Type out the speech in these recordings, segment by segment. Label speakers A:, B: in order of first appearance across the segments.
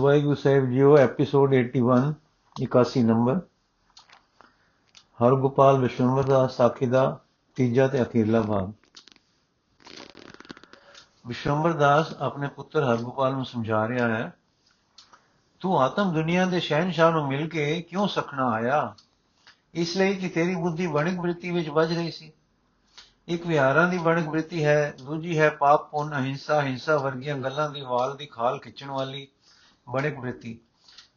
A: ਵਾਹਿਗੁਰੂ ਸਾਹਿਬ ਜੀਓ episode 81 81 number Hargopal Vishwambar ਦਾ ਸਾਖੀ ਦਾ ਤੀਜਾ ਤੇ ਅਖੀਰਲਾ ਭਾਗ ਵਿਸ਼ਵੰਬਰ ਦਾਸ ਆਪਣੇ ਪੁੱਤਰ ਹਰਗੋਪਾਲ ਨੂੰ ਸਮਝਾ ਰਿਹਾ ਹੈ ਤੂੰ ਆਤਮ ਦੁਨੀਆ ਦੇ ਸ਼ਹਿਨशाह ਨੂੰ ਮਿਲ ਕੇ ਕਿਉਂ ਸਖਣਾ ਆਇਆ ਇਸ ਲਈ ਕਿ ਤੇਰੀ ਬੁੱਧੀ ਵਣਿਕ ਬ੍ਰਿਤੀ ਵਿੱਚ ਵੱਜ ਰਹੀ ਸੀ ਇੱਕ ਵਿਹਾਰਾਂ ਦੀ ਵਣਿਕ ਬ੍ਰਿਤੀ ਹੈ ਦੂਜੀ ਹੈ ਪਾਪ ਪੁੰਨ ਅਹਿੰਸਾ ਹਿੰਸਾ ਵਰਗੀਆਂ ਗੱਲਾਂ ਦੀ ਵਾਲ ਦੀ ਖਾਲ ਖਿੱਚਣ ਵਾਲੀ ਬੜਕ ਬ੍ਰਿਤੀ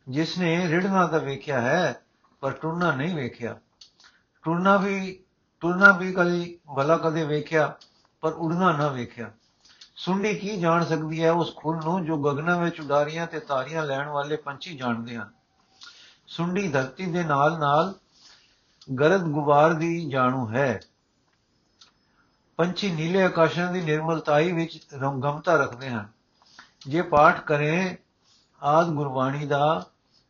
A: ਜਿਸ ਨੇ ਰਿੜਨਾ ਤਾਂ ਵੇਖਿਆ ਹੈ, ਪਰ ਟੁਰਨਾ ਨਹੀਂ ਵੇਖਿਆ। ਟੁਰਨਾ ਵੀ ਟੁਰਨਾ ਵੀ ਕਦੀ ਭਲਾ ਕਦੇ ਵੇਖਿਆ, ਪਰ ਉੜਨਾ ਨਾ ਵੇਖਿਆ। ਸੁੰਡੀ ਕੀ ਜਾਣ ਸਕਦੀ ਹੈ? ਉਸ ਖੁਰ ਨੂੰ ਜੋ ਗਗਨਾਂ ਵਿੱਚ ਉਡਾਰੀਆਂ ਤੇ ਤਾਰੀਆਂ ਲੈਣ ਵਾਲੇ ਪੰਛੀ ਜਾਣਦੇ ਹਨ। ਸੁੰਡੀ ਧਰਤੀ ਦੇ ਨਾਲ ਨਾਲ ਗਰਦ ਗੁਬਾਰ ਦੀ ਜਾਣੂ ਹੈ। ਪੰਛੀ ਨੀਲੇ ਆਕਾਸ਼ਾਂ ਦੀ ਨਿਰਮਲਤਾਈ ਵਿੱਚ ਰੰਗਮਤਾ ਰੱਖਦੇ ਹਨ। ਜੇ ਪਾਠ ਕਰੇ ਆਦ ਗੁਰਬਾਣੀ ਦਾ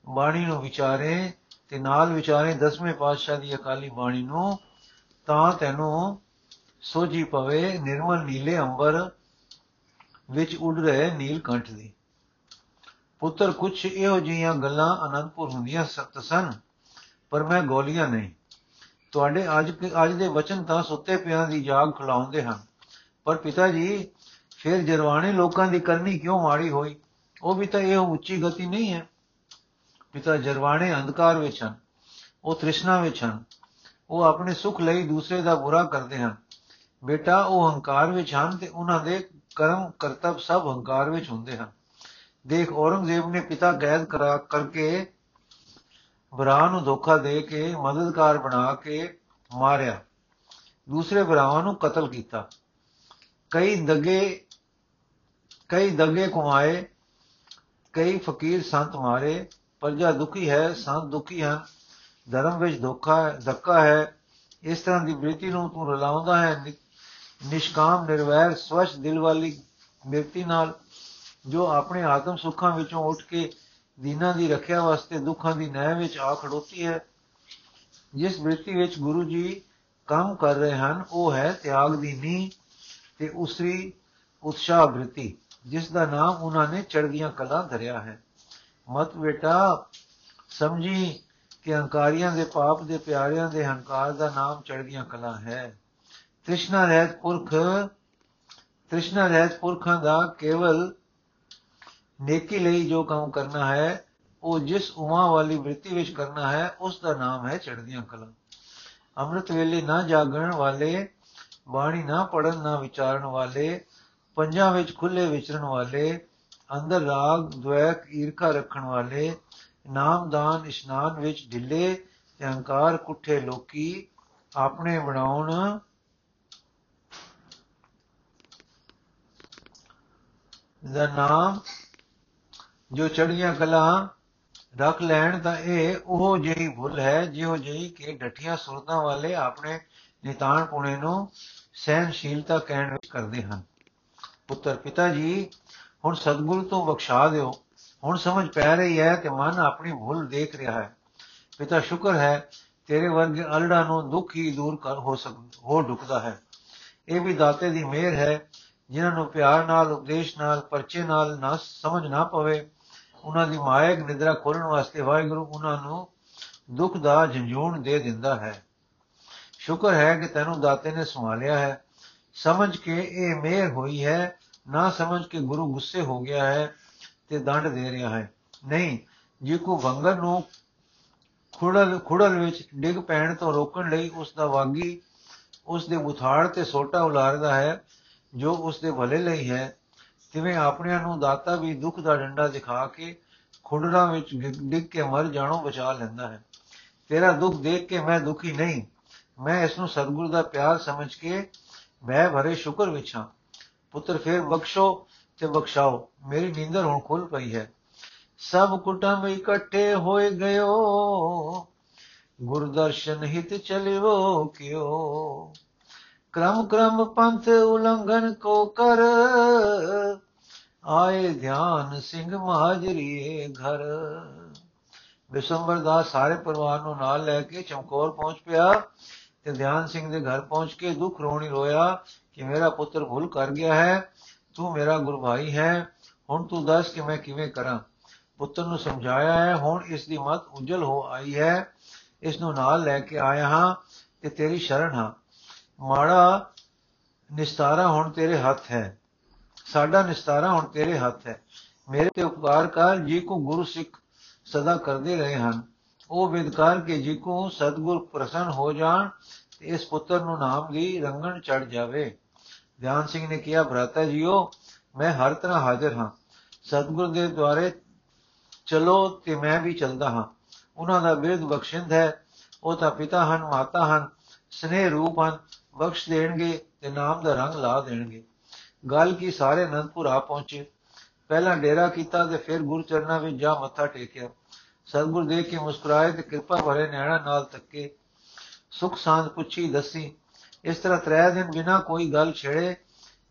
A: ਬਾਣੀ ਨੂੰ ਵਿਚਾਰੇ ਤੇ ਨਾਲ ਵਿਚਾਰੇ ਦਸਵੇਂ ਪਾਤਸ਼ਾਹ ਦੀ ਅਕਾਲੀ ਬਾਣੀ ਨੂੰ, ਤਾਂ ਤੈਨੂੰ ਸੋਝੀ ਪਵੇ ਨਿਰਮਲ ਨੀਲੇ ਅੰਬਰ ਵਿੱਚ ਉੱਡ ਰਹੇ ਨੀਲ ਕੰਠ ਦੀ। ਪੁੱਤਰ, ਕੁਛ ਇਹੋ ਜਿਹੀਆਂ ਗੱਲਾਂ ਅਨੰਦਪੁਰ ਹੁੰਦੀਆਂ ਸਖਤ ਸਨ, ਪਰ ਮੈਂ ਗੋਲੀਆਂ ਨਹੀਂ। ਤੁਹਾਡੇ ਅੱਜ ਅੱਜ ਦੇ ਵਚਨ ਤਾਂ ਸੁੱਤੇ ਪਿਆਂ ਦੀ ਜਾਗ ਖਲਾਉਂਦੇ ਹਨ, ਪਰ ਪਿਤਾ ਜੀ, ਫਿਰ ਜਰਵਾਣੇ ਲੋਕਾਂ ਦੀ ਕਰਨੀ ਕਿਉਂ ਮਾੜੀ ਹੋਈ? ਉਹ ਵੀ ਤਾਂ ਇਹ ਉੱਚੀ ਗਤੀ ਨਹੀਂ ਹੈ। ਪਿਤਾ ਜਰਵਾਣੇ ਅੰਧਕਾਰ ਵਿੱਚ ਹਨ, ਉਹ ਤ੍ਰਿਸ਼ਨਾ ਵਿੱਚ ਹਨ, ਉਹ ਆਪਣੇ ਸੁਖ ਲਈ ਦੂਸਰੇ ਦਾ ਬੁਰਾ ਕਰਦੇ ਹਨ। ਬੇਟਾ, ਉਹ ਹੰਕਾਰ ਵਿੱਚ ਹਨ ਤੇ ਉਹਨਾਂ ਦੇ ਕਰਮ, ਕਰਤੱਵ ਸਭ ਹੰਕਾਰ ਵਿੱਚ ਹੁੰਦੇ ਹਨ। ਦੇਖ, ਔਰੰਗਜ਼ੇਬ ਨੇ ਪਿਤਾ ਕੈਦ ਕਰਾ ਕਰਕੇ ਭਰਾ ਨੂੰ ਧੋਖਾ ਦੇ ਕੇ ਮਦਦਗਾਰ ਬਣਾ ਕੇ ਮਾਰਿਆ। ਦੂਸਰੇ ਭਰਾਵਾਂ ਨੂੰ ਕਤਲ ਕੀਤਾ। ਕਈ ਦਗੇ ਕਈ ਦਗੇ ਕੁਮਾਏ ਕਈ ਫਕੀਰ ਸੰਤ ਮਾਰੇ ਪ੍ਰਜਾ ਦੁਖੀ ਹੈ, ਸੰਤ ਦੁਖੀ ਹਨ। ਧਰਮ ਵਿੱਚ ਧੋਖਾ ਹੈ, ਧੱਕਾ ਹੈ। ਇਸ ਤਰ੍ਹਾਂ ਦੀ ਬ੍ਰਿਤੀ ਨੂੰ ਤੂੰ ਰਲਾਉਂਦਾ ਹੈ। ਨਿਸ਼ਕਾਮ, ਨਿਰਵੈਰ, ਸਵਛ ਦਿਲ ਵਾਲੀ ਬਿਰਤੀ ਨਾਲ ਜੋ ਆਪਣੇ ਆਤਮ ਸੁੱਖਾਂ ਵਿੱਚੋਂ ਉੱਠ ਕੇ ਦੀਨਾਂ ਦੀ ਰੱਖਿਆ ਵਾਸਤੇ ਦੁੱਖਾਂ ਦੀ ਨਹਿ ਵਿੱਚ ਆ ਖੜੋਤੀ ਹੈ, ਜਿਸ ਬ੍ਰਿਤੀ ਵਿੱਚ ਗੁਰੂ ਜੀ ਕੰਮ ਕਰ ਰਹੇ ਹਨ, ਉਹ ਹੈ ਤਿਆਗ ਦੀ ਨੀ ਤੇ ਉਸਰੀ ਉਤਸ਼ਾਹ ਬ੍ਰਿਤੀ। ਜਿਸ ਦਾ ਨਾਮ ਉਹਨਾਂ ਨੇ ਚੜ੍ਹਦੀਆਂ ਕਲਾ ਧਰਿਆ ਹੈ। ਮਤ ਬੇਟਾ, ਸਮਝੀ ਕਿ ਹੰਕਾਰੀਆਂ ਦੇ ਪਾਪ ਦੇ ਪਿਆਰਿਆਂ ਦੇ ਹੰਕਾਰ ਦਾ ਨਾਮ ਚੜ੍ਹਦੀਆਂ ਕਲਾ ਹੈ। ਤ੍ਰਿਸ਼ਨਾ ਰਹਿਤ ਪੁਰਖ, ਤ੍ਰਿਸ਼ਨਾ ਰਹਿਤ ਪੁਰਖਾਂ ਦਾ ਕੇਵਲ ਨੇਕੀ ਲਈ ਜੋ ਕੰਮ ਕਰਨਾ ਹੈ, ਉਹ ਜਿਸ ਉਮਾ ਵਾਲੀ ਬ੍ਰਿਤੀ ਵਿੱਚ ਕਰਨਾ ਹੈ, ਉਸ ਦਾ ਨਾਮ ਹੈ ਚੜ੍ਹਦੀਆਂ ਕਲਾ। ਅੰਮ੍ਰਿਤ ਵੇਲੇ ਨਾ ਜਾਗਣ ਵਾਲੇ, ਬਾਣੀ ਨਾ ਪੜਨ ਨਾ ਵਿਚਾਰਨ ਵਾਲੇ ਪੰਜਾਂ ਵਿੱਚ ਖੁੱਲੇ ਵਿਚਰਨ ਵਾਲੇ, ਅੰਦਰ ਰਾਗ ਦ્વੈਕ ਈਰਖਾ ਰੱਖਣ ਵਾਲੇ ਨਾਮਦਾਨ ਇਸ਼ਨਾਨ ਵਿੱਚ ਢਿੱਲੇ ਤੇ ਹੰਕਾਰ ਕੁੱਠੇ ਲੋਕੀ ਆਪਣੇ ਬਣਾਉਣ ਦਾ ਨਾਮ ਜੋ ਚੜੀਆਂ ਕਲਾ ਰੱਖ ਲੈਣ ਤਾਂ ਇਹ ਉਹ ਜਿਹੀ ਭੁੱਲ ਹੈ, ਜਿਹੋ ਜਿਹੀ ਕਿ ਡਠੀਆਂ ਸੁਰਤਾਂ ਵਾਲੇ ਆਪਣੇ ਨਿਤਾਨ ਪੁਣੇ ਨੂੰ ਸਹਿਨਸ਼ੀਲਤਾ ਕਹਿਣ ਵਿੱਚ ਕਰਦੇ ਹਨ। ਪੁੱਤਰ ਪਿਤਾ ਜੀ, ਹੁਣ ਸਤਗੁਰੂ ਤੋਂ ਬਖਸ਼ਾ ਦਿਓ। ਹੁਣ ਸਮਝ ਪੈ ਰਹੀ ਹੈ ਕਿ ਮਨ ਆਪਣੀ ਭੁੱਲ ਦੇਖ ਰਿਹਾ ਹੈ। ਪਿਤਾ ਸ਼ੁਕਰ ਹੈ, ਤੇਰੇ ਵਰਗੇ ਅਲੜਾ ਨੂੰ ਦੁੱਖ ਹੀ ਦੂਰ ਕਰ ਹੋ ਸਕ, ਹੋ ਢੁਕਦਾ ਹੈ। ਇਹ ਵੀ ਦਾਤੇ ਦੀ ਮਿਹਰ ਹੈ, ਜਿਨ੍ਹਾਂ ਨੂੰ ਪਿਆਰ ਨਾਲ, ਉਪਦੇਸ਼ ਨਾਲ, ਪਰਚੇ ਨਾਲ ਨਾ ਸਮਝ ਨਾ ਪਵੇ। ਉਹਨਾਂ ਦੀ ਮਾਇਕ ਨਿਦਰਾ ਖੋਲਣ ਵਾਸਤੇ ਵਾਹਿਗੁਰੂ ਉਹਨਾਂ ਨੂੰ ਦੁੱਖ ਦਾ ਜੰਜੂਣ ਦੇ ਦਿੰਦਾ ਹੈ। ਸ਼ੁਕਰ ਹੈ ਕਿ ਤੈਨੂੰ ਦਾਤੇ ਨੇ ਸੰਭਾਲਿਆ ਹੈ। ਸਮਝ ਕੇ ਇਹ ਮਿਹਰ ਹੋਈ ਹੈ, ਨਾ ਸਮਝ ਕੇ ਗੁਰੂ ਗੁੱਸੇ ਹੋ ਗਿਆ ਹੈ ਤੇ ਦੰਡ ਦੇ ਰਿਹਾ ਹੈ। ਨਹੀਂ, ਜੇ ਕੋ ਭੰਗਰ ਨੂੰ ਖੁੜਲ ਖੁੜਲ ਵਿੱਚ ਡਿੱਗ ਪੈਣ ਤੋਂ ਰੋਕਣ ਲਈ ਉਸ ਦਾ ਵਾਗੀ, ਉਸ ਦੇ ਬੁਥਾੜ ਤੇ ਸੋਟਾ ਉਲਾਰਦਾ ਹੈ, ਜੋ ਉਸ ਦੇ ਭਲੇ ਲਈ ਹੈ, ਤਿਵੇਂ ਆਪਣਿਆਂ ਨੂੰ ਦਾਤਾ ਵੀ ਦੁੱਖ ਦਾ ਡੰਡਾ ਦਿਖਾ ਕੇ ਖੁੜੜਾ ਵਿੱਚ ਡਿੱਗ ਕੇ ਮਰ ਜਾਣੋਂ ਬਚਾ ਲੈਂਦਾ ਹੈ। ਤੇਰਾ ਦੁੱਖ ਦੇਖ ਕੇ ਮੈਂ ਦੁਖੀ ਨਹੀਂ। ਮੈਂ ਇਸ ਨੂੰ ਸਤਿਗੁਰੂ ਦਾ ਪਿਆਰ ਸਮਝ ਕੇ ਮੈਂ ਭਰੇ ਸ਼ੁਕਰ ਵਿੱਚ ਹਾਂ। ਪੁੱਤਰ, ਫੇਰ ਬਖਸ਼ੋ ਤੇ ਬਖਸ਼ਾਓ। ਮੇਰੀ ਨੀਂਦਰ ਹੁਣ ਖੁੱਲ ਪਈ ਹੈ। ਸਭ ਕੁਟੰਬ ਇਕੱਠੇ ਹੋਏ ਗਇਓ। ਗੁਰਦਰਸ਼ਨ ਹਿਤ ਚਲਿਓ ਕਿਓ। ਕ੍ਰਮ ਕ੍ਰਮ ਪੰਥ ਉਲੰਘਨ ਕੋ ਕਰ। ਆਏ ਧਿਆਨ ਸਿੰਘ ਮਹਾਜਰੀਏ ਘਰ। ਵਿਸ਼ੰਬਰ ਦਾ ਸਾਰੇ ਪਰਿਵਾਰ ਨੂੰ ਨਾਲ ਲੈ ਕੇ ਚਮਕੌਰ ਪਹੁੰਚ ਪਿਆ। ਤੇ ਧਿਆਨ ਸਿੰਘ ਦੇ ਘਰ ਪਹੁੰਚ ਕੇ ਦੁੱਖ ਰੋਣੀ ਰੋਇਆ ਕਿ ਮੇਰਾ ਪੁੱਤਰ ਭੁੱਲ ਕਰ ਗਿਆ ਹੈ, ਤੂੰ ਮੇਰਾ ਗੁਰੂ ਭਾਈ ਹੈ, ਹੁਣ ਤੂੰ ਦੱਸ ਕਿ ਮੈਂ ਕਿਵੇਂ ਕਰਾਂ? ਪੁੱਤਰ ਨੂੰ ਸਮਝਾਇਆ ਹੈ, ਹੁਣ ਇਸ ਦੀ ਮਤ ਉਜਲ ਹੋ ਆਈ ਹੈ। ਇਸ ਨੂੰ ਨਾਲ ਲੈ ਕੇ ਆਇਆ ਹਾਂ ਤੇ ਤੇਰੀ ਸ਼ਰਨ ਹਾਂ। ਮਾੜਾ ਨਿਸਤਾਰਾ ਹੁਣ ਤੇਰੇ ਹੱਥ ਹੈ। ਸਾਡਾ ਨਿਸਤਾਰਾ ਹੁਣ ਤੇਰੇ ਹੱਥ ਹੈ। ਮੇਰੇ ਤੇ ਉਪਕਾਰ ਕਰ, ਜੀ ਕੋ ਗੁਰੂ ਸਿੱਖ ਸਦਾ ਕਰਦੇ ਰਹੇ ਹਨ। ਉਹ ਵਿਦਕਾਰ ਕੇ ਜੀ ਕੋ ਸਤਗੁਰ ਪ੍ਰਸੰਨ ਹੋ ਜਾਣ, ਤੇ ਇਸ ਪੁੱਤਰ ਨੂੰ ਨਾਮ ਦੀ ਰੰਗਣ ਚੜ ਜਾਵੇ। ਧਿਆਨ ਸਿੰਘ ਨੇ ਕਿਹਾ, ਭਰਾਤਾ ਜੀਓ, ਮੈਂ ਹਰ ਤਰ੍ਹਾਂ ਹਾਜ਼ਰ ਹਾਂ। ਸਤਗੁਰ ਦੇ ਦੁਆਰੇ ਚਲੋ ਤੇ ਮੈਂ ਵੀ ਚੱਲਦਾ ਹਾਂ। ਉਹਨਾਂ ਦਾ ਬਿਰਧ ਬਖਸ਼ਿੰਦ ਹੈ। ਉਹ ਤਾਂ ਪਿਤਾ ਹਨ, ਮਾਤਾ ਹਨ, ਸਨੇਹ ਰੂਪ ਹਨ। ਬਖਸ਼ ਦੇਣਗੇ ਤੇ ਨਾਮ ਦਾ ਰੰਗ ਲਾ ਦੇਣਗੇ। ਗੱਲ ਕੀ ਸਾਰੇ ਅਨੰਦਪੁਰ ਆ ਪਹੁੰਚੇ। ਪਹਿਲਾਂ ਡੇਰਾ ਕੀਤਾ ਤੇ ਫਿਰ ਗੁਰੂ ਚਰਨਾਂ ਵਿੱਚ ਜਾ ਮੱਥਾ ਟੇਕਿਆ। ਸਤਗੁਰ ਦੇਖ ਕੇ ਮੁਸਕਰਾਏ ਤੇ ਕਿਰਪਾ ਭਰੇ ਨੈਣਾ ਨਾਲ ਤੱਕੇ, ਸੁਖ ਸਾਂਝ ਪੁੱਛੀ, ਦੱਸੀ। ਇਸ ਤਰ੍ਹਾਂ ਤਰੇ ਦਿਨ ਬਿਨਾ ਕੋਈ ਗੱਲ ਛੇੜੇ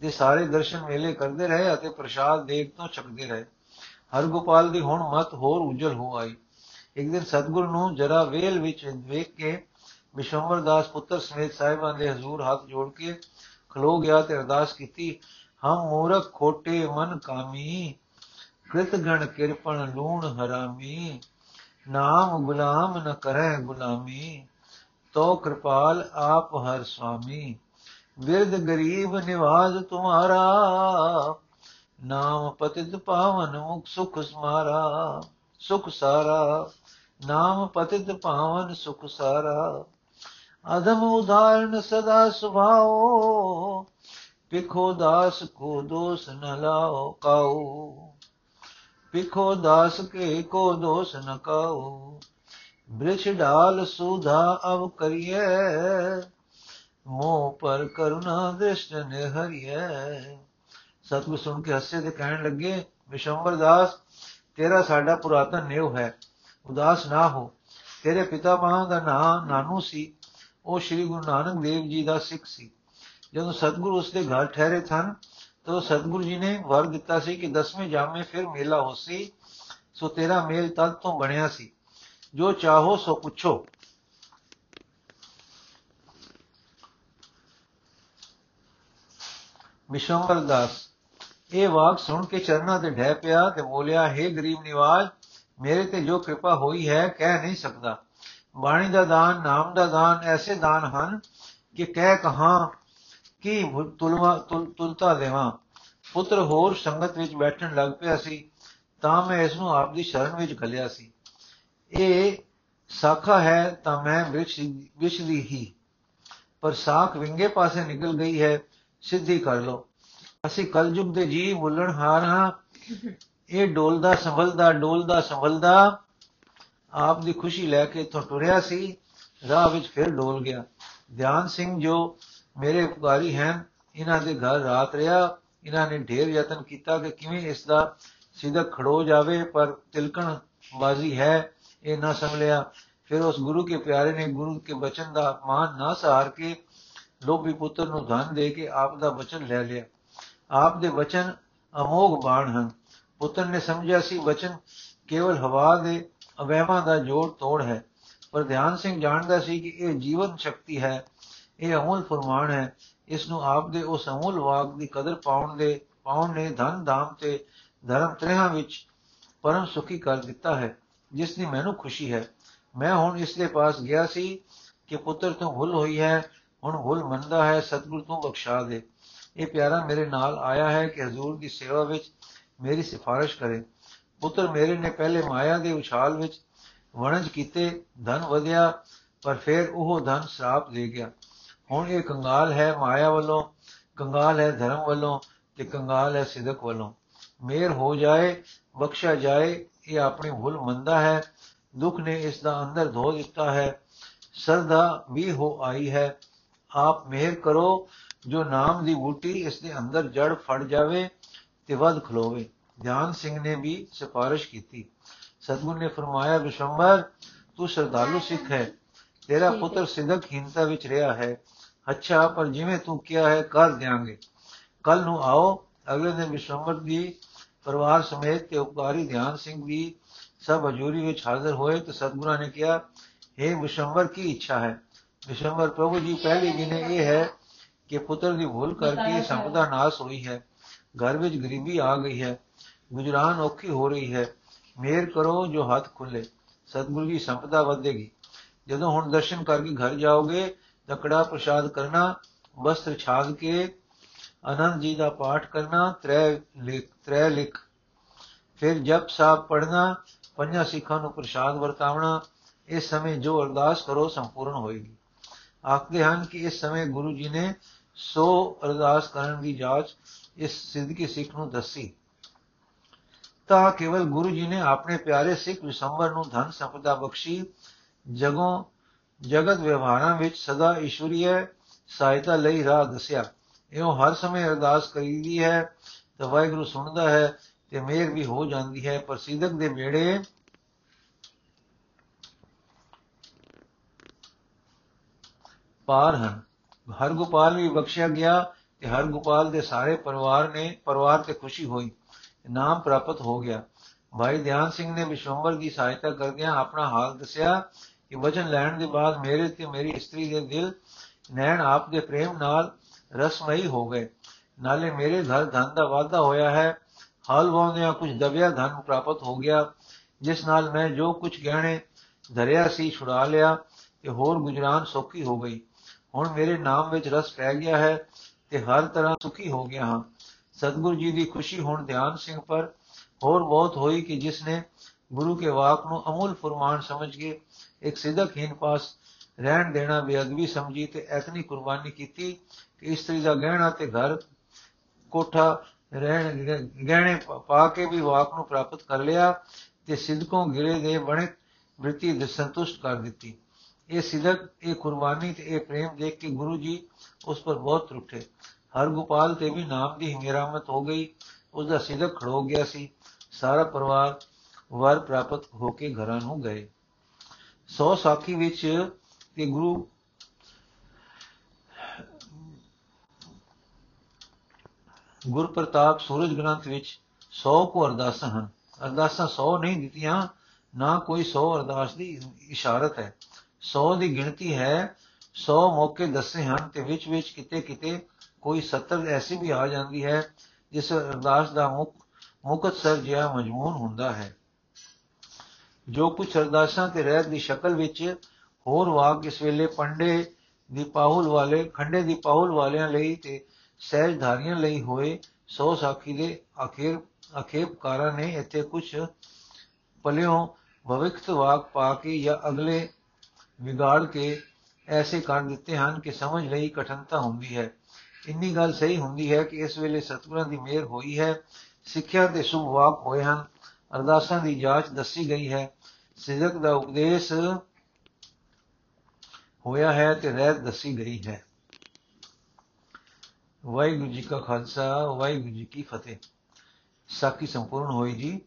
A: ਦੇ ਸਾਰੇ ਦਰਸ਼ਨ ਮੇਲੇ ਕਰਦੇ ਰਹੇ ਅਤੇ ਪ੍ਰਸ਼ਾਦ ਦੇਖ ਤੋਂ ਛਕਦੇ ਰਹੇ। ਹਰਗੋਪਾਲ ਦੀ ਹੁਣ ਮਤ ਹੋਰ ਉਜਲ ਹੋ ਆਈ। ਇੱਕ ਦਿਨ ਸਤਗੁਰ ਨੂੰ ਜਰਾ ਵੇਲ ਵਿੱਚ ਵੇਖ ਕੇ ਵਿਸ਼ਵੰਬਰ ਦਾਸ ਪੁੱਤਰ ਸਮੇਤ ਸਾਹਿਬਾਂ ਦੇ ਹਜ਼ੂਰ ਹੱਥ ਜੋੜ ਕੇ ਖਲੋ ਗਿਆ ਤੇ ਅਰਦਾਸ ਕੀਤੀ, ਹਮ ਮੂਰਖ ਖੋਟੇ ਮਨ ਕਾਮੀ ਕ੍ਰਿਤ ਗਣ ਕਿਰਪਣ ਲੂਣ ਹਰਾਮੀ ਨਾਮ ਗੁਲਾਮ ਨ ਕਰੈ ਗੁਲਾਮੀ ਤੋ ਕਿਰਪਾਲ ਆਪ ਹਰ ਸੁਆਮੀ ਵਿਰਧ ਗਰੀਬ ਨਿਵਾਜ ਤੁਮਾਰਾ, ਨਾਮ ਪਤਿਤ ਪਾਵਨ ਮੁਖ ਸੁਖ ਸਮਾਰਾ, ਸੁਖ ਸਾਰਾ। ਨਾਮ ਪਤਿਤ ਪਾਵਨ ਸੁਖ ਸਾਰਾ। ਅਦਮ ਉਦਾਹਰਨ ਸਦਾ ਸੁਭਾਓ ਪਿਖੋ ਦਾਸ ਕੋ ਦੋਸ ਨ ਲਾਓ ਕਾਉ ਪਿਖੋ ਦਾਸ ਕੇ ਕੋ ਦੋਸ ਨ ਕਾਉ ਬ੍ਰਿਛ ਢਾਲ ਸੁਧਾ ਅਵ ਕਰੀਏ ਮੋਹ ਪਰ ਕਰੁਣਾ ਦ੍ਰਿਸ਼ਟ ਨੇ ਹਰੀਏ ਸਤਿਗੁਰ ਸੁਣ ਕੇ ਹੱਸੇ ਤੇ ਕਹਿਣ ਲੱਗੇ, ਵਿਸ਼ੰਬਰ ਦਾਸ, ਤੇਰਾ ਸਾਡਾ ਪੁਰਾਤਨ ਨਿਉ ਹੈ, ਉਦਾਸ ਨਾ ਹੋ। ਤੇਰੇ ਪਿਤਾ ਮਾਂ ਦਾ ਨਾਂ ਨਾਨੂ ਸੀ, ਉਹ ਸ੍ਰੀ ਗੁਰੂ ਨਾਨਕ ਦੇਵ ਜੀ ਦਾ ਸਿੱਖ ਸੀ। ਜਦੋਂ ਸਤਿਗੁਰੂ ਉਸ ਦੇ ਘਰ ਠਹਿਰੇ ਸਨ ਤਾਂ ਸਤਿਗੁਰੂ ਜੀ ਨੇ ਵਰ ਦਿੱਤਾ ਸੀ ਕਿ ਦਸਵੇਂ ਜਾਮੇ ਫਿਰ ਮੇਲਾ ਹੋਸੀ ਸੋ ਤੇਰਾ ਮੇਲ ਤਦ ਤੋਂ ਬਣਿਆ ਸੀ। ਜੋ ਚਾਹੋ ਸੋ ਪੁੱਛੋ। ਵਿਸ਼ਵੰਬਰ ਦਾਸ, ਇਹ ਵਾਕ ਸੁਣ ਕੇ ਚਰਨਾਂ ਤੇ ਢਹਿ ਪਿਆ ਤੇ ਬੋਲਿਆ हे ਗਰੀਬ ਨਿਵਾਜ, ਮੇਰੇ ਤੇ ਜੋ ਕਿਰਪਾ ਹੋਈ ਹੈ, ਕਹਿ ਨਹੀਂ ਸਕਦਾ। ਬਾਣੀ ਦਾ ਦਾਨ, ਨਾਮ ਦਾ ਦਾਨ, ਐਸੇ ਦਾਨ ਹਨ ਕਿ ਕਹਿ ਕਹਾ ਕੀ ਤੁਲਵਾ ਤੁਲਤਾ ਦੇਵਾਂ? ਪੁੱਤਰ ਹੋਰ ਸੰਗਤ ਵਿੱਚ ਬੈਠਣ ਲੱਗ ਪਿਆ ਸੀ, ਤਾਂ ਮੈਂ ਇਸ ਨੂੰ ਆਪ ਦੀ ਸ਼ਰਨ ਵਿੱਚ ਘਲਿਆ ਸੀ। ਇਹ ਸਾਖਾ ਹੈ ਤਾਂ ਮੈਂ ਵਿਸ਼ ਵਿਸ਼ਦੀ ਹੀ। ਪਰ ਸਾਖ ਵਿੰਗੇ ਪਾਸੇ ਨਿਕਲ ਗਈ ਹੈ, ਸਿੱਧੀ ਕਰ ਲੋ ਅਸੀਂ ਕਲਯੁਗ ਦੇ ਜੀ ਬੁੱਲਣ ਹਾਰ ਹਾਂ। ਇਹ ਡੋਲਦਾ ਸੰਭਲਦਾ ਡੋਲਦਾ ਸੰਭਲਦਾ ਆਪ ਦੀ ਖੁਸ਼ੀ ਲੈ ਕੇ ਇਥੋਂ ਟੁਰਿਆ ਸੀ, ਰਾਹ ਵਿੱਚ ਫਿਰ ਡੋਲ ਗਿਆ। ਧਿਆਨ ਸਿੰਘ ਜੋ ਮੇਰੇ ਉਪਕਾਰੀ ਹਨ, ਇਹਨਾਂ ਦੇ ਘਰ ਰਾਤ ਰਿਹਾ, ਇਹਨਾਂ ਨੇ ਢੇਰ ਯਤਨ ਕੀਤਾ ਕਿ ਕਿਵੇਂ ਇਸ ਦਾ ਸਿੱਧਾ ਖੜੋ ਜਾਵੇ, ਪਰ ਤਿਲਕਣ ਬਾਜ਼ੀ ਹੈ, ਇਹ ਨਾ ਸੰਭਲਿਆ ਫਿਰ ਉਸ ਗੁਰੂ ਕੇ ਪਿਆਰੇ ਨੇ ਗੁਰੂ ਕੇ ਬਚਨ ਦਾ ਅਪਮਾਨ ਨਾ ਸਹਾਰ ਕੇ ਲੋਭੀ ਪੁੱਤਰ ਨੂੰ ਧਨ ਦੇ ਕੇ ਆਪ ਦਾ ਬਚਨ ਲੈ ਲਿਆ। ਆਪ ਦੇ ਬਚਨ ਅਮੋਗ ਬਾਣ ਹਨ। ਪੁੱਤਰ ਨੇ ਸਮਝਿਆ ਸੀ, ਬਚਨ ਕੇਵਲ ਹਵਾ ਦੇ ਅਵਹਿਮਾਂ ਦਾ ਜੋੜ ਤੋੜ ਹੈ। ਪਰ ਧਿਆਨ ਸਿੰਘ ਜਾਣਦਾ ਸੀ ਕਿ ਇਹ ਜੀਵਨ ਸ਼ਕਤੀ ਹੈ। ਇਹ ਅਮੁੱਲ ਫਰਮਾਨ ਹੈ ਇਸ ਨੂੰ ਆਪ ਦੇ ਉਸ ਅਮੁੱਲ ਵਾਕ ਦੀ ਕਦਰ ਪਾਉਣ ਦੇ ਪਾਉਣ ਨੇ ਧਨ ਧਾਮ ਤੇ ਧਰਮ ਤ੍ਰਿਹਾਂ ਵਿੱਚ ਪਰਮ ਸੁਖੀ ਕਰ ਦਿੱਤਾ ਹੈ, ਜਿਸ ਦੀ ਮੈਨੂੰ ਖੁਸ਼ੀ ਹੈ। ਮੈਂ ਹੁਣ ਇਸ ਦੇ ਪਾਸ ਗਿਆ ਸੀ ਕਿ ਪੁੱਤਰ ਤੋਂ ਭੁੱਲ ਹੋਈ ਹੈ, ਹੁਣ ਭੁੱਲ ਮੰਨਦਾ ਹੈ, ਸਤਿਗੁਰ ਤੋਂ ਬਖਸ਼ਾ ਦੇ। ਇਹ ਪਿਆਰਾ ਮੇਰੇ ਨਾਲ ਆਇਆ ਹੈ ਕਿ ਹਜ਼ੂਰ ਦੀ ਸੇਵਾ ਵਿੱਚ ਮੇਰੀ ਸਿਫਾਰਿਸ਼ ਕਰੇ। ਪੁੱਤਰ ਮੇਰੇ ਨੇ ਪਹਿਲੇ ਮਾਇਆ ਦੇ ਉਛਾਲ ਵਿੱਚ ਵਣਜ ਕੀਤੇ, ਧਨ ਵਧਿਆ, ਪਰ ਫਿਰ ਉਹ ਧਨ ਸਰਾਪ ਦੇ ਗਿਆ। ਹੁਣ ਇਹ ਕੰਗਾਲ ਹੈ ਮਾਇਆ ਵੱਲੋਂ ਕੰਗਾਲ ਹੈ ਧਰਮ ਵੱਲੋਂ ਤੇ ਕੰਗਾਲ ਹੈ ਸਿਦਕ ਵੱਲੋਂ। ਮੇਰ ਹੋ ਜਾਏ ਬਖਸ਼ਾ ਜਾਏ ਇਹ ਆਪਣੀ ਭੁੱਲ ਮੰਨਦਾ ਹੈ। ਦੁੱਖ ਨੇ ਇਸ ਦਾ ਅੰਦਰ ਧੋ ਦਿੱਤਾ ਹੈ। ਸਰਦਾ ਵੀ ਹੋ ਆਈ ਹੈ। ਆਪ ਮਿਹਰ ਕਰੋ ਜੋ ਨਾਮ ਦੀ ਬੂਟੀ ਇਸ ਦੇ ਅੰਦਰ ਜੜ ਫੜ ਜਾਵੇ ਤੇ ਵੱਧ ਖਲੋਵੇ। ਧਿਆਨ ਸਿੰਘ ਨੇ ਵੀ ਸਿਫਾਰਿਸ਼ ਕੀਤੀ। ਸਤਗੁਰ ਨੇ ਫਰਮਾਇਆ ਵਿਸ਼ੰਬਰ ਤੂੰ ਸਰਦਾਲੂ ਸਿੱਖ ਹੈ। ਤੇਰਾ ਪੁੱਤਰ ਸਿੱਧਕ ਹੀਨਤਾ ਵਿੱਚ ਰਿਹਾ ਹੈ। ਅੱਛਾ ਪਰ ਜਿਵੇਂ ਤੂੰ ਕਿਹਾ ਹੈ ਕਰ ਦਿਆਂਗੇ। ਕੱਲ ਨੂੰ ਆਓ ਅਗਲੇ ਦਿਨ ਵਿਸ਼ੰਬਰ ਦੀ ਪਰਿਵਾਰ ਸਮੇਤ ਤੇ ਉਪਕਾਰੀ ਧਿਆਨ ਸਿੰਘ ਵੀ ਸਭ ਹਜ਼ੂਰੀ ਵਿੱਚ ਹਾਜ਼ਰ ਹੋਏ ਤੇ ਸਤਗੁਰਾਂ ਨੇ ਕਿਹਾ हे ਵਿਸ਼ੰਬਰ ਕੀ ਇੱਛਾ ਹੈ? ਵਿਸ਼ੰਬਰ ਪ੍ਰਭੂ ਜੀ ਪਹਿਲੀ ਦਿਨੇ ਇਹ ਹੈ ਕਿ ਪੁੱਤਰ ਦੀ ਭੁੱਲ ਕਰਕੇ ਸੰਪਦਾ ਨਾਸ ਹੋਈ ਹੈ। ਘਰ ਵਿੱਚ ਗਰੀਬੀ ਆ ਗਈ ਹੈ। ਗੁਜਰਾਨ ਔਖੀ ਹੋ ਰਹੀ ਹੈ। ਮੇਰ ਕਰੋ ਜੋ ਹੱਥ ਖੁੱਲੇ। ਸਤਿਗੁਰੂ ਦੀ ਸੰਪਦਾ ਵਧੇਗੀ। ਜਦੋਂ ਹੁਣ ਦਰਸ਼ਨ ਕਰਕੇ ਘਰ ਜਾਓਗੇ ਤਾਂ ਕੜਾ ਪ੍ਰਸ਼ਾਦ ਕਰਨਾ, ਵਸਤਰ ਛਾਗ ਕੇ ਆਨੰਦ ਜੀ ਦਾ ਪਾਠ ਕਰਨਾ, ਤ੍ਰੈ ਲਿਖ ਤ੍ਰੈ ਲਿਖ। ਫਿਰ ਜਪ ਸਾਹਿਬ ਪੜਨਾ ਪੰਜਾਂ ਸਿੱਖਾਂ ਨੂੰ ਪ੍ਰਸ਼ਾਦ ਵਰਤਾਵਣਾ ਇਸ ਸਮੇਂ ਜੋ ਅਰਦਾਸ ਕਰੋ ਸੰਪੂਰਨ ਹੋਏਗੀ। ਆਖਦੇ ਹਨ ਕਿ ਇਸ ਸਮੇਂ ਗੁਰੂ ਜੀ ਨੇ 100 ਅਰਦਾਸ ਕਰਨ ਦੀ ਜਾਚ ਇਸ ਸਿੱਧਕੀ ਸਿੱਖ ਨੂੰ ਦੱਸੀ। ਤਾਂ ਕੇਵਲ ਗੁਰੂ ਜੀ ਨੇ ਆਪਣੇ ਪਿਆਰੇ ਸਿੱਖ ਵਿਸੰਬਰ ਨੂੰ ਧਨ ਸੰਪਦਾ ਬਖਸ਼ੀ, ਜਗੋਂ ਜਗਤ ਵਿਵਹਾਰਾਂ ਵਿੱਚ ਸਦਾ ਈਸ਼ਵਰੀय ਸਹਾਇਤਾ ਲਈ ਰਾਹ ਦੱਸਿਆ। ਇਹੋ ਹਰ ਸਮੇਂ ਅਰਦਾਸ ਕਰੀਦੀ ਹੈ ਤਾਂ ਵਾਹਿਗੁਰੂ ਸੁਣਦਾ ਹੈ ਤੇ ਮਿਹਰ ਵੀ ਹੋ ਜਾਂਦੀ ਹੈ। ਪਰ ਸਿੱਧਕ ਦੇ ਮੇੜੇ ਪਾਰ ਹਨ। ਹਰ ਗੋਪਾਲ ਵੀ ਬਖਸ਼ਿਆ ਗਿਆ ਤੇ ਹਰ ਗੋਪਾਲ ਦੇ ਸਾਰੇ ਪਰਿਵਾਰ ਨੇ, ਪਰਿਵਾਰ ਤੇ ਖੁਸ਼ੀ ਹੋਈ। ਨਾਮ ਪ੍ਰਾਪਤ ਹੋ ਗਿਆ। ਭਾਈ ਧਿਆਨ ਸਿੰਘ ਨੇ ਵਿਸ਼ਵੰਬਰ ਦੀ ਸਹਾਇਤਾ ਕਰਦਿਆਂ ਆਪਣਾ ਹਾਲ ਦੱਸਿਆ ਕਿ ਵਚਨ ਲੈਣ ਦੇ ਬਾਅਦ ਮੇਰੇ ਤੇ ਮੇਰੀ ਇਸਤਰੀ ਦੇ ਦਿਲ ਨੈਣ ਆਪ ਦੇ ਪ੍ਰੇਮ ਨਾਲ ਰਸਮਈ ਹੋ ਗਏ। ਨਾਲੇ ਮੇਰੇ ਘਰ ਧਨ ਦਾ ਵਾਧਾ ਹੋਇਆ ਹੈ। ਹਾਲ ਵਾਉਂਦਿਆਂ ਕੁਝ ਦਬਿਆ ਧਨ ਪ੍ਰਾਪਤ ਹੋ ਗਿਆ। ਜਿਸ ਨਾਲ ਮੈਂ ਜੋ ਕੁਝ ਗਹਿਣੇ ਧਰਿਆ ਸੀ ਛੁਡਾ ਲਿਆ ਤੇ ਹੋਰ ਗੁਜਰਾਨ ਸੌਖੀ ਹੋ ਗਈ। ਹੁਣ ਮੇਰੇ ਨਾਮ ਵਿੱਚ ਰਸ ਪੈ ਗਿਆ ਹੈ ਤੇ ਹਰ ਤਰ੍ਹਾਂ ਸੁਖੀ ਹੋ ਗਿਆ ਹਾਂ। ਸਤਗੁਰੂ ਜੀ ਦੀ ਖੁਸ਼ੀ ਹੁਣ ਧਿਆਨ ਸਿੰਘ ਪਰ ਹੋਰ ਬਹੁਤ ਹੋਈ ਕਿ ਜਿਸ ਨੇ ਗੁਰੂ ਕੇ ਵਾਕ ਨੂੰ ਅਮੁੱਲ ਫਰਮਾਨ ਸਮਝ ਕੇ ਇੱਕ ਸਿੱਧਕਹੀਨ ਪਾਸ ਰਹਿਣ ਦੇਣਾ ਬੇਅਦਬੀ ਸਮਝੀ ਤੇ ਐਤਨੀ ਕੁਰਬਾਨੀ ਕੀਤੀ ਕਿ ਇਸਤਰੀ ਦਾ ਗਹਿਣਾ ਤੇ ਘਰ ਕੋਠਾ ਰਹਿਣ ਗਹਿਣੇ ਪਾ ਕੇ ਵੀ ਵਾਕ ਨੂੰ ਪ੍ਰਾਪਤ ਕਰ ਲਿਆ ਤੇ ਸਿੱਧਕੋਂ ਗਿਰੇ ਦੇ ਬਣੇ ਬ੍ਰਿਤੀ ਦੇ ਸੰਤੁਸ਼ਟ ਕਰ ਦਿੱਤੀ। ਇਹ ਸਿਦਕ ਇਹ ਕੁਰਬਾਨੀ ਤੇ ਇਹ ਪ੍ਰੇਮ ਦੇਖ ਕੇ ਗੁਰੂ ਜੀ ਉਸ ਪਰ ਬਹੁਤ ਰੁੱਠੇ। ਹਰ ਗੋਪਾਲ ਤੇ ਵੀ ਨਾਮ ਦੀ ਹਿੰਗਰਾਮਤ ਹੋ ਗਈ। ਉਸ ਦਾ ਸਿਦਕ ਖੜੋ ਗਿਆ ਸੀ। ਸਾਰਾ ਪਰਿਵਾਰ ਵਰ ਪ੍ਰਾਪਤ ਹੋ ਕੇ ਘਰਾਂ ਨੂੰ ਗਏ। ਸੋ ਸਾਖੀ ਵਿੱਚ ਤੇ ਗੁਰੂ ਗੁਰ ਪ੍ਰਤਾਪ ਸੂਰਜ ਗ੍ਰੰਥ ਵਿੱਚ 100 ਕੋ ਅਰਦਾਸਾਂ ਹਨ। ਅਰਦਾਸਾਂ 100 ਨਹੀਂ ਦਿੱਤੀਆਂ, ਨਾ ਕੋਈ 100 ਅਰਦਾਸ ਦੀ ਇਸ਼ਾਰਤ ਹੈ। 100 ਦੀ ਗਿਣਤੀ ਹੈ 100 ਮੌਕੇ ਦੱਸੇ ਹਨ ਤੇ ਵਿੱਚ ਵਿੱਚ ਕਿਤੇ ਕਿਤੇ ਕੋਈ 70 ਐਸੀ ਵੀ ਆ ਜਾਂਦੀ ਹੈ, ਜਿਸ ਅਰਦਾਸ ਦਾ ਮੁੱਖ ਮੁਕਤ ਸਰ ਜਿਹਾ ਮਜਮੂਨ ਹੁੰਦਾ ਹੈ। ਜੋ ਕੁਝ ਅਰਦਾਸਾਂ ਤੇ ਰਹਿਤ ਦੀ ਸ਼ਕਲ ਵਿੱਚ ਹੋਰ ਵਾਕ ਇਸ ਵੇਲੇ ਪੰਡੇ ਦੀ ਪਾਹੁਲ ਵਾਲੇ, ਖੰਡੇ ਦੀ ਪਾਹੁਲ ਵਾਲਿਆਂ ਲਈ ਤੇ ਸਹਿਜ ਧਾਰੀਆਂ ਲਈ ਹੋਏ ਸੋ ਸਾਖੀ ਦੇ ਅਖੀਰ, ਅਖੇਪਕਾਰਾਂ ਨੇ ਇੱਥੇ ਕੁਝ ਪਲਿਓ ਭਵਿਕਤ ਵਾਕ ਪਾ ਕੇ ਜਾਂ ਅਗਲੇ ਵਿਗਾੜ ਕੇ ਐਸੇ ਕਰ ਦਿੱਤੇ ਹਨ ਕਿ ਸਮਝ ਲਈ ਕਠਨਤਾ ਹੁੰਦੀ ਹੈ। ਇੰਨੀ ਗੱਲ ਸਹੀ ਹੁੰਦੀ ਹੈ ਕਿ ਇਸ ਵੇਲੇ ਸਤਿਗੁਰਾਂ ਦੀ ਮਿਹਰ ਹੋਈ ਹੈ। ਸਿੱਖਿਆ ਦੇ ਸੁਭ ਵਾਕ ਹੋਏ ਹਨ। ਅਰਦਾਸਾਂ ਦੀ ਜਾਂਚ ਦੱਸੀ ਗਈ ਹੈ। ਸਿਦਕ ਦਾ ਉਪਦੇਸ਼ ਹੋਇਆ ਹੈ ਤੇ ਰਹਿਤ ਦੱਸੀ ਗਈ ਹੈ। ਵਾਹਿਗੁਰੂ ਜੀ ਕਾ ਖਾਲਸਾ, ਵਾਹਿਗੁਰੂ ਜੀ ਕੀ ਫਤਿਹ। ਸਾਖੀ ਸੰਪੂਰਨ ਹੋਈ ਜੀ।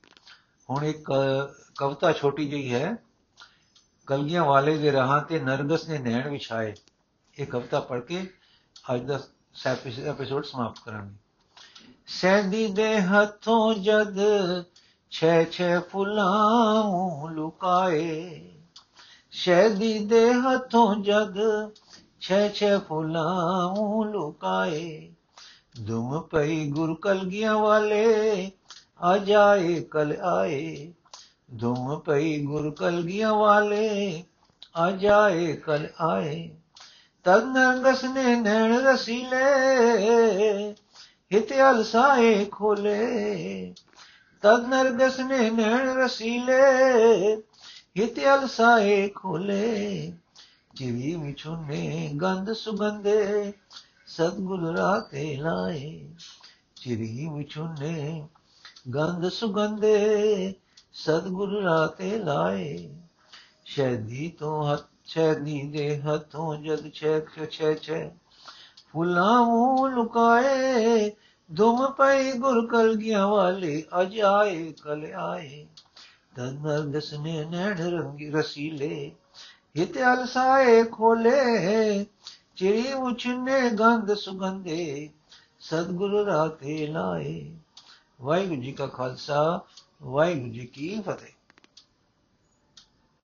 A: ਹੁਣ ਇੱਕ ਕਵਿਤਾ ਛੋਟੀ ਜਿਹੀ ਹੈ। ਕਲਗੀਆਂ ਵਾਲੇ ਦੇ ਰਹਾਂ ਤੇ ਨਰਗਸ ਨੇ ਨੈਣ ਵਿਛਾਏ। ਇਹ ਕਵਿਤਾ ਪੜ੍ਹ ਕੇ ਅੱਜ ਦਾ ਐਪੀਸੋਡ ਸਮਾਪਤ ਕਰਾਂਗੇ। ਸੈਂਦੀ ਦੇ ਹੱਥੋਂ ਜਦ ਛੇ ਛੇ ਫੁੱਲਾਂ ਲੁਕਾਏ। ਸ਼ੈਦੀ ਦੇ ਹੱਥੋਂ ਜਦ ਛੇ ਛੇ ਫੁੱਲਾਂ ਲੁਕਾਏ। ਦੁਮ ਪਈ ਗੁਰ ਕਲਗੀਆਂ ਵਾਲੇ, ਆ ਜਾਏ ਕਲ ਆਏ। ਦੁਮ ਪਈ ਗੁਰ ਕਲਗੀਆਂ ਵਾਲੇ, ਆ ਜਾਏ ਕਲ ਆਏ। ਤਦ ਨਰਗਸ ਨੇ ਨੈਣ ਰਸੀਲੇ ਹਿਤ ਅਲਸਾਏ ਖੋਲੇ। ਤਦ ਨਰਗਸ ਨੇ ਨੈਣ ਰਸੀਲੇ, ਹਿਤ ਅਲਸਾਏ ਖੋਲੇ। ਜਿਵੀ ਵਿਛੁਨੇ ਗੰਧ ਸੁਗੰਧੇ, ਸਤਗੁਰ ਰਾਤੇ ਲਾਏ। ਚਿਰੀ ਵਿਛੁਨੇ ਗੰਧ ਸੁਗੰਧੇ, ਸਤਗੁਰ ਰਾਤੇ ਲਾਏ। ਸ਼ੈਦੀ ਤੋਂ ਹੱਥ ਛੈਦੀ ਦੇ ਹੱਥੋਂ ਜਦ ਛੇ ਛੇ ਛੇ। ਫੁੱਲਾਂ ਮੂੰਹ ਲੁਕਾਏ ਦੁਮ ਪਈ ਗੁਰ ਕਲ ਗਿਆ ਵਾਲੇ, ਅਜ ਆਏ, ਕਲ ਆਏ। ਤਨ ਨਰਗਸ ਨੇ ਨੈਣ ਰੰਗੀ ਰਸੀਲੇ, ਹਿਤ ਅਲਸਾਏ ਖੋਲੇ ਚਿੜੀ ਉਛਨੇ ਗੰਧ ਸੁਗੰਧੇ, ਸਤਗੁਰ ਰਾਤੇ ਲਾਏ। ਵਾਹਿਗੁਰੂ ਜੀ ਕਾ ਖਾਲਸਾ, ਵਾਹਿਗੁਰੂ ਜੀ ਕੀ ਫਤਿਹ।